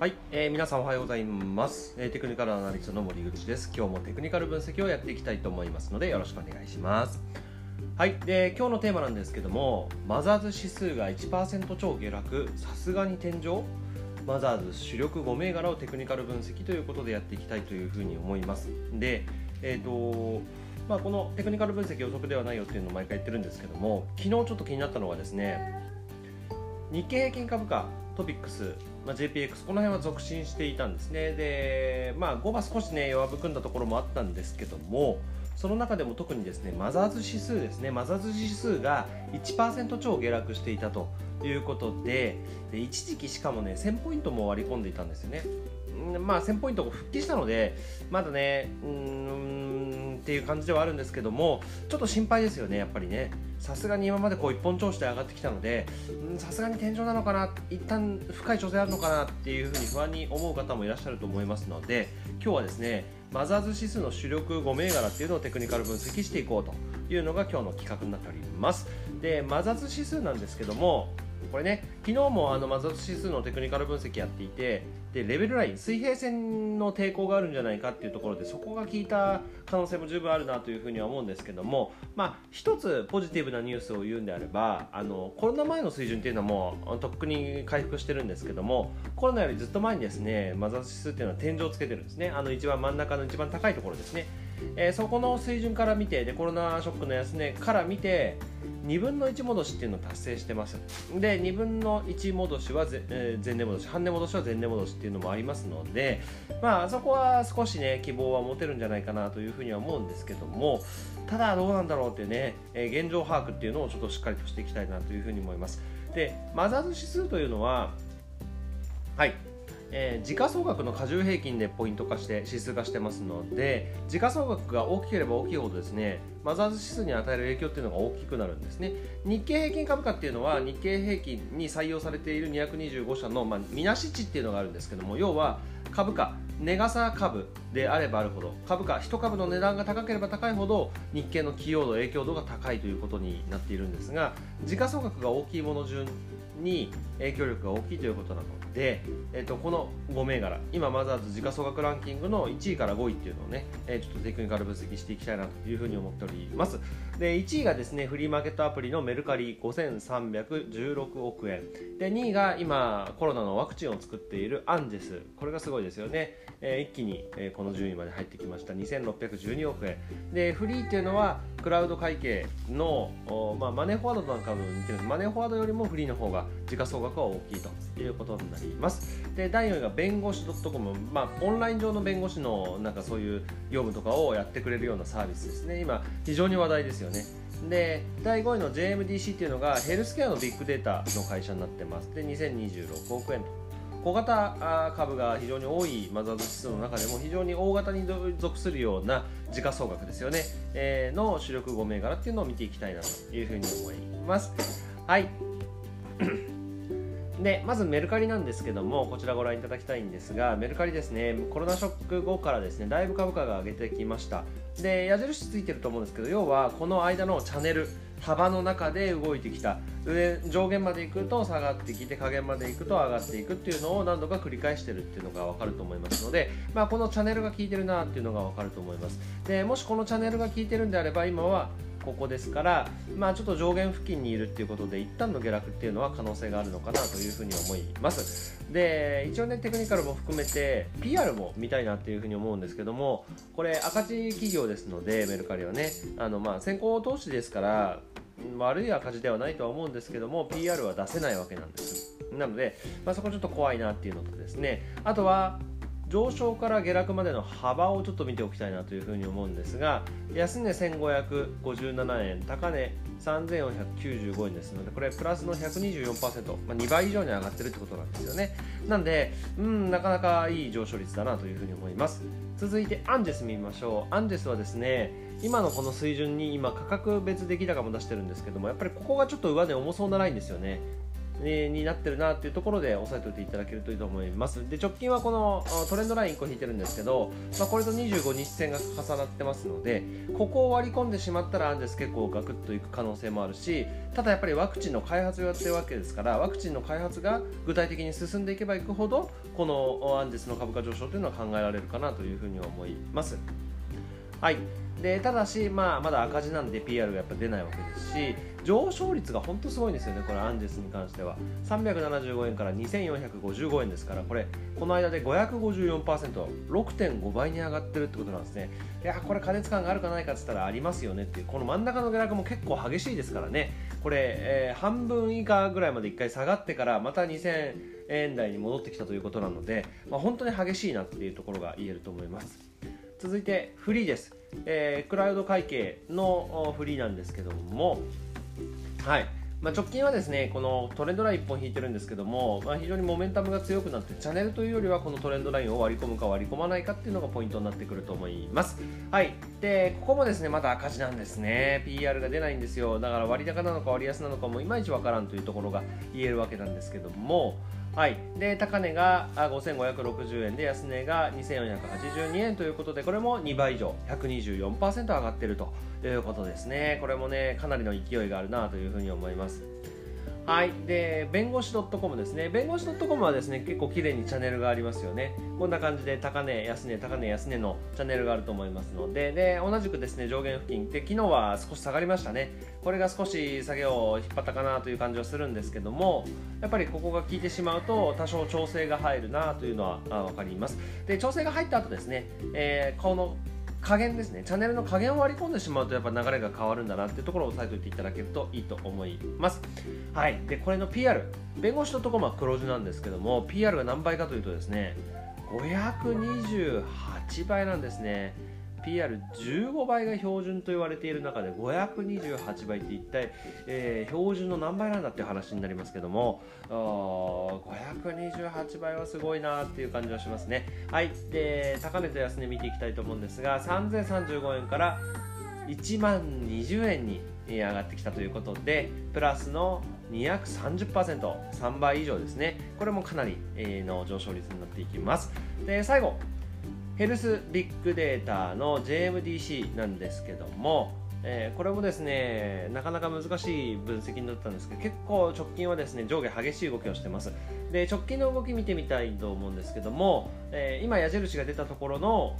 はい、えー皆さんおはようございます、えーテクニカルアナリストの森口です。今日もテクニカル分析をやっていきたいと思いますのでよろしくお願いします。はい、で今日のテーマなんですけどもマザーズ指数が1%超下落。さすがに天井。マザーズ主力5銘柄をテクニカル分析ということでやっていきたいというふうに思います。でえっ、とまあ、このテクニカル分析予測ではないよっていうのを毎回言ってるんですけども昨日ちょっと気になったのがですね日経平均株価トピックス、まあ、JPX この辺は続伸していたんですね。で、まあ、5は少しね弱含んだところもあったんですけどもその中でも特にですねマザーズ指数ですねマザーズ指数が1%超下落していたということでで一時期しかもね1000ポイントも割り込んでいたんですよね。まあ1000ポイント復帰したのでまだねうんっていう感じではあるんですけどもちょっと心配ですよねやっぱりね。さすがに今までこう一本調子で上がってきたのでうんさすがに天井なのかな一旦深い調整あるのかなっていうふうに不安に思う方もいらっしゃると思いますので今日はですねマザーズ指数の主力5銘柄っていうのをテクニカル分析していこうというのが今日の企画になっております。でマザーズ指数なんですけどもこれね昨日もあのマザーズ指数のテクニカル分析やっていてでレベルライン水平線の抵抗があるんじゃないかっていうところでそこが効いた可能性も十分あるなというふうには思うんですけどもまあ一つポジティブなニュースを言うんであればあのコロナ前の水準っていうのはもうとっくに回復してるんですけどもコロナよりずっと前にですねマザーズ指数っていうのは天井をつけてるんですね。あの一番真ん中の一番高いところですね。えーそこの水準から見てでコロナショックの安値から見て2分の1戻しっていうのを達成してます。で2分の1戻しはぜ、えー前値戻し半値戻しは前値戻しっていうのもありますのでまああそこは少しね希望は持てるんじゃないかなというふうには思うんですけどもただどうなんだろうっていうね、えー現状把握っていうのをちょっとしっかりとしていきたいなというふうに思います。でマザーズ指数というのははいえー時価総額の過重平均でポイント化して指数化してますので時価総額が大きければ大きいほどですねマザーズ指数に与える影響っていうのが大きくなるんですね。日経平均株価っていうのは日経平均に採用されている225社の、まあ、みなし値っていうのがあるんですけども要は株価値傘株であればあるほど株価1株の値段が高ければ高いほど日経の寄与度影響度が高いということになっているんですが時価総額が大きいもの順に影響力が大きいということなので、えっとこの5銘柄今マザーズ時価総額ランキングの1位から5位っていうのをね、えーちょっとテクニカル分析していきたいなというふうに思っております。で1位がですねフリーマーケットアプリのメルカリ5316億円。で2位が今コロナのワクチンを作っているアンジェス。これがすごいですよね、えー一気に、えーこの順位まで入ってきました。2612億円。でフリーっていうのはクラウド会計の、まあ、マネーフォワードなんかも似てるんでマネーフォワードよりもフリーの方が時価総額は大きいということになります。で第4位が弁護士 .com、まあ、オンライン上の弁護士のなんかそういう業務とかをやってくれるようなサービスですね。今非常に話題ですよね。で第5位の JMDC っていうのがヘルスケアのビッグデータの会社になってます。で2026億円と。小型株が非常に多いマザーズ指数の中でも非常に大型に属するような時価総額ですよね、えーの主力5銘柄っていうのを見ていきたいなというふうに思います。はい。でまずメルカリなんですけどもこちらご覧いただきたいんですがメルカリですねコロナショック後からですねだいぶ株価が上げてきました。で矢印ついてると思うんですけど要はこの間のチャンネル幅の中で動いてきた。上上限まで行くと下がってきて下限まで行くと上がっていくっていうのを何度か繰り返してるっていうのが分かると思いますので、まあ、このチャンネルが効いてるなっていうのが分かると思います。でもしこのチャンネルが効いてるんであれば今はここですから、まあ、ちょっと上限付近にいるっていうことで一旦の下落っていうのは可能性があるのかなというふうに思います。で一応ねテクニカルも含めて PR も見たいなっていうふうに思うんですけどもこれ赤字企業ですのでメルカリはねあのまあ先行投資ですから悪い赤字ではないとは思うんですけども PR は出せないわけなんです。なので、まあ、そこちょっと怖いなっていうのとですねあとは上昇から下落までの幅をちょっと見ておきたいなというふうに思うんですが安値1557円高値3495円ですのでこれプラスの124%、まあ、2倍以上に上がってるってことなんですよね。なんでうんなかなかいい上昇率だなというふうに思います。続いてアンジェス見ましょう。アンジェスはですね今のこの水準に今価格別出来高も出してるんですけどもやっぱりここがちょっと上値重そうなラインですよね。になってるなっていうところで押さえておいていただけるといいと思います。で直近はこのトレンドライン1個引いてるんですけど、まあ、これと25日線が重なってますのでここを割り込んでしまったらアンデス結構ガクッといく可能性もあるしただやっぱりワクチンの開発をやってるわけですからワクチンの開発が具体的に進んでいけばいくほどこのアンデスの株価上昇というのは考えられるかなというふうに思います。はい。でただし、まあ、まだ赤字なんで PR がやっぱ出ないわけですし上昇率が本当すごいんですよね、これアンジェスに関しては。375円から2455円ですからこれこの間で 554%6.5 倍に上がってるってことなんですね。いやこれ過熱感があるかないかって言ったらありますよねっていうこの真ん中の下落も結構激しいですからね。これ、えー、半分以下ぐらいまで1回下がってからまた2000円台に戻ってきたということなので、まあ、本当に激しいなっていうところが言えると思います。続いてフリーです、えー、クラウド会計のフリーなんですけどもはい。まあ、直近はですねこのトレンドライン1本引いてるんですけども、まあ、非常にモメンタムが強くなってチャンネルというよりはこのトレンドラインを割り込むか割り込まないかっていうのがポイントになってくると思います。はい。でここもですねまだ赤字なんですね。PR が出ないんですよ。だから割高なのか割安なのかもいまいちわからんというところが言えるわけなんですけどもはい、で高値が5560円。で安値が2482円。ということでこれも2倍以上。124%上がっているということですね。これもねかなりの勢いがあるなというふうに思います。はい、で弁護士 .com ですね。弁護士 .com はですね結構綺麗にチャンネルがありますよね。こんな感じで高値安値高値安値のチャンネルがあると思いますので。で同じくですね上限付近。で昨日は少し下がりましたね。これが少し下げを引っ張ったかなという感じはするんですけどもやっぱりここが効いてしまうと多少調整が入るなというのは分かります。で調整が入った後ですね、えー、この加減ですね。チャンネルの加減を割り込んでしまうとやっぱ流れが変わるんだなっていうところを押さえておいていただけるといいと思います。はい。でこれの PR 弁護士のところは黒字なんですけども PR が何倍かというとですね528倍なんですね。PR15 倍が標準と言われている中で528倍って一体、えー、標準の何倍なんだっていう話になりますけども528倍はすごいなっていう感じはしますね。はいで高値と安値見ていきたいと思うんですが3035円から1万20円に上がってきたということでプラスの 230%3 倍以上ですね。これもかなりの上昇率になっていきます。で最後ヘルスビッグデータの JMDC なんですけども、えー、これもですねなかなか難しい分析になったんですけど結構直近はですね上下激しい動きをしてます。で直近の動き見てみたいと思うんですけども、えー、今矢印が出たところの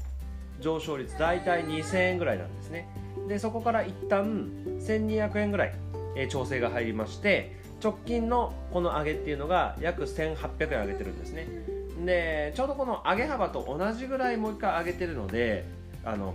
上昇率大体2000円ぐらいなんですね。でそこから一旦1200円ぐらい、えー、調整が入りまして直近のこの上げっていうのが約1800円上げてるんですね。でちょうどこの上げ幅と同じぐらいもう一回上げてるのであの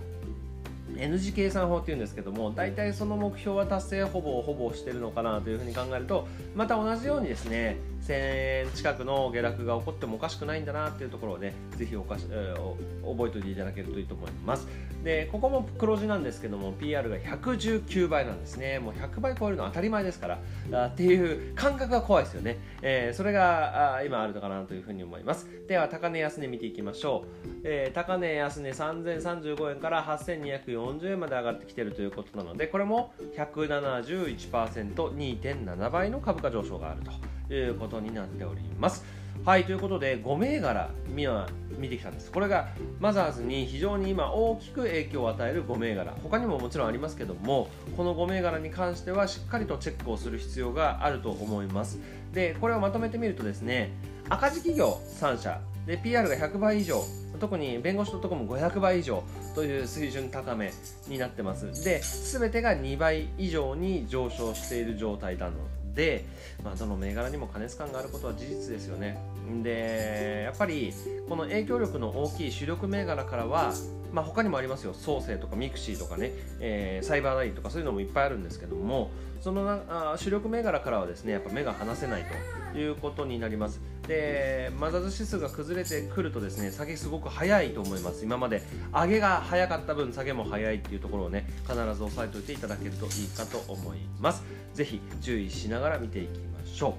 N 字計算法っていうんですけども大体その目標は達成ほぼほぼしてるのかなというふうに考えるとまた同じようにですね1000円近くの下落が起こってもおかしくないんだなっていうところをねぜひおかし、えー、覚えておいていただけるといいと思います。でここも黒字なんですけども PR が119倍なんですね。もう100倍超えるのは当たり前ですからあっていう感覚が怖いですよね、えー、それがあ今あるのかなというふうに思います。では高値安値見ていきましょう、えー、高値安値3035円から8240円まで上がってきてるということなのでこれも 171%2.7 倍の株価上昇があると。ということになっております。はいということで5銘柄今見てきたんです。これがマザーズに非常に今大きく影響を与える5銘柄。他にももちろんありますけどもこの5銘柄に関してはしっかりとチェックをする必要があると思います。でこれをまとめてみるとですね赤字企業3社。で PR が100倍以上。特に弁護士のところも500倍以上という水準高めになってます。で全てが2倍以上に上昇している状態なので、まあ、どの銘柄にも過熱感があることは事実ですよねでやっぱりこの影響力の大きい主力銘柄からはまあ、他にもありますよ、そーせいとかミクシィとかね、えー、サイバーダインとかそういうのもいっぱいあるんですけども、そのあ主力銘柄からはですね、やっぱ目が離せないということになります。で、マザーズ指数が崩れてくるとですね、下げすごく早いと思います。今まで上げが早かった分、下げも早いっていうところをね、必ず押さえておいていただけるといいかと思います。ぜひ注意しながら見ていきましょ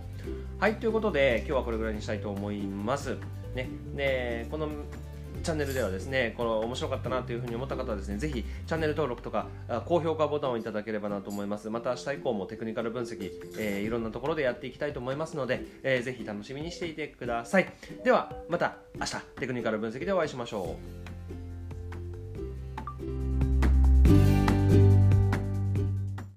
う。はい、ということで、今日はこれぐらいにしたいと思います。ね、でこのチャンネルではですねこの面白かったなというふうに思った方はですねぜひチャンネル登録とか高評価ボタンをいただければなと思います。また明日以降もテクニカル分析、えー、いろんなところでやっていきたいと思いますので、えー、ぜひ楽しみにしていてください。ではまた明日テクニカル分析でお会いしましょう。